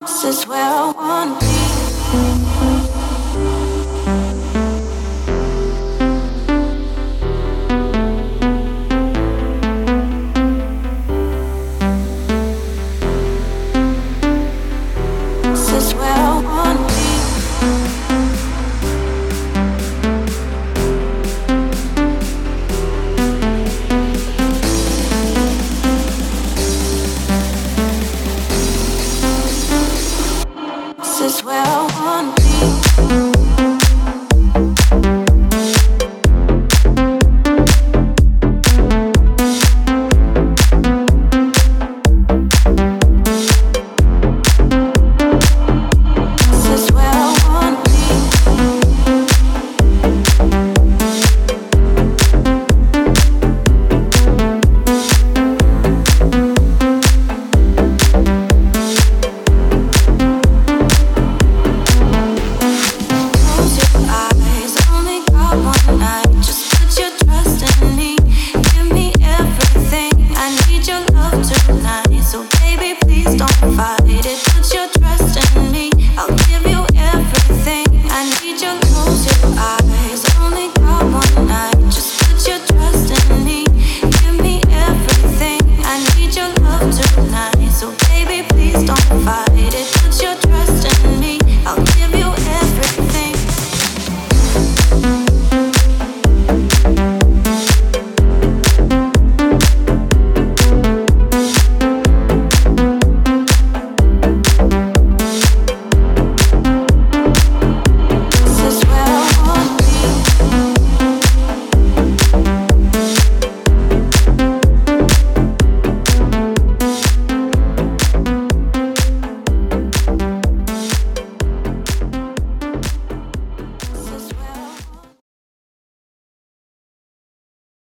This is where I wanna be. is where I wanna be.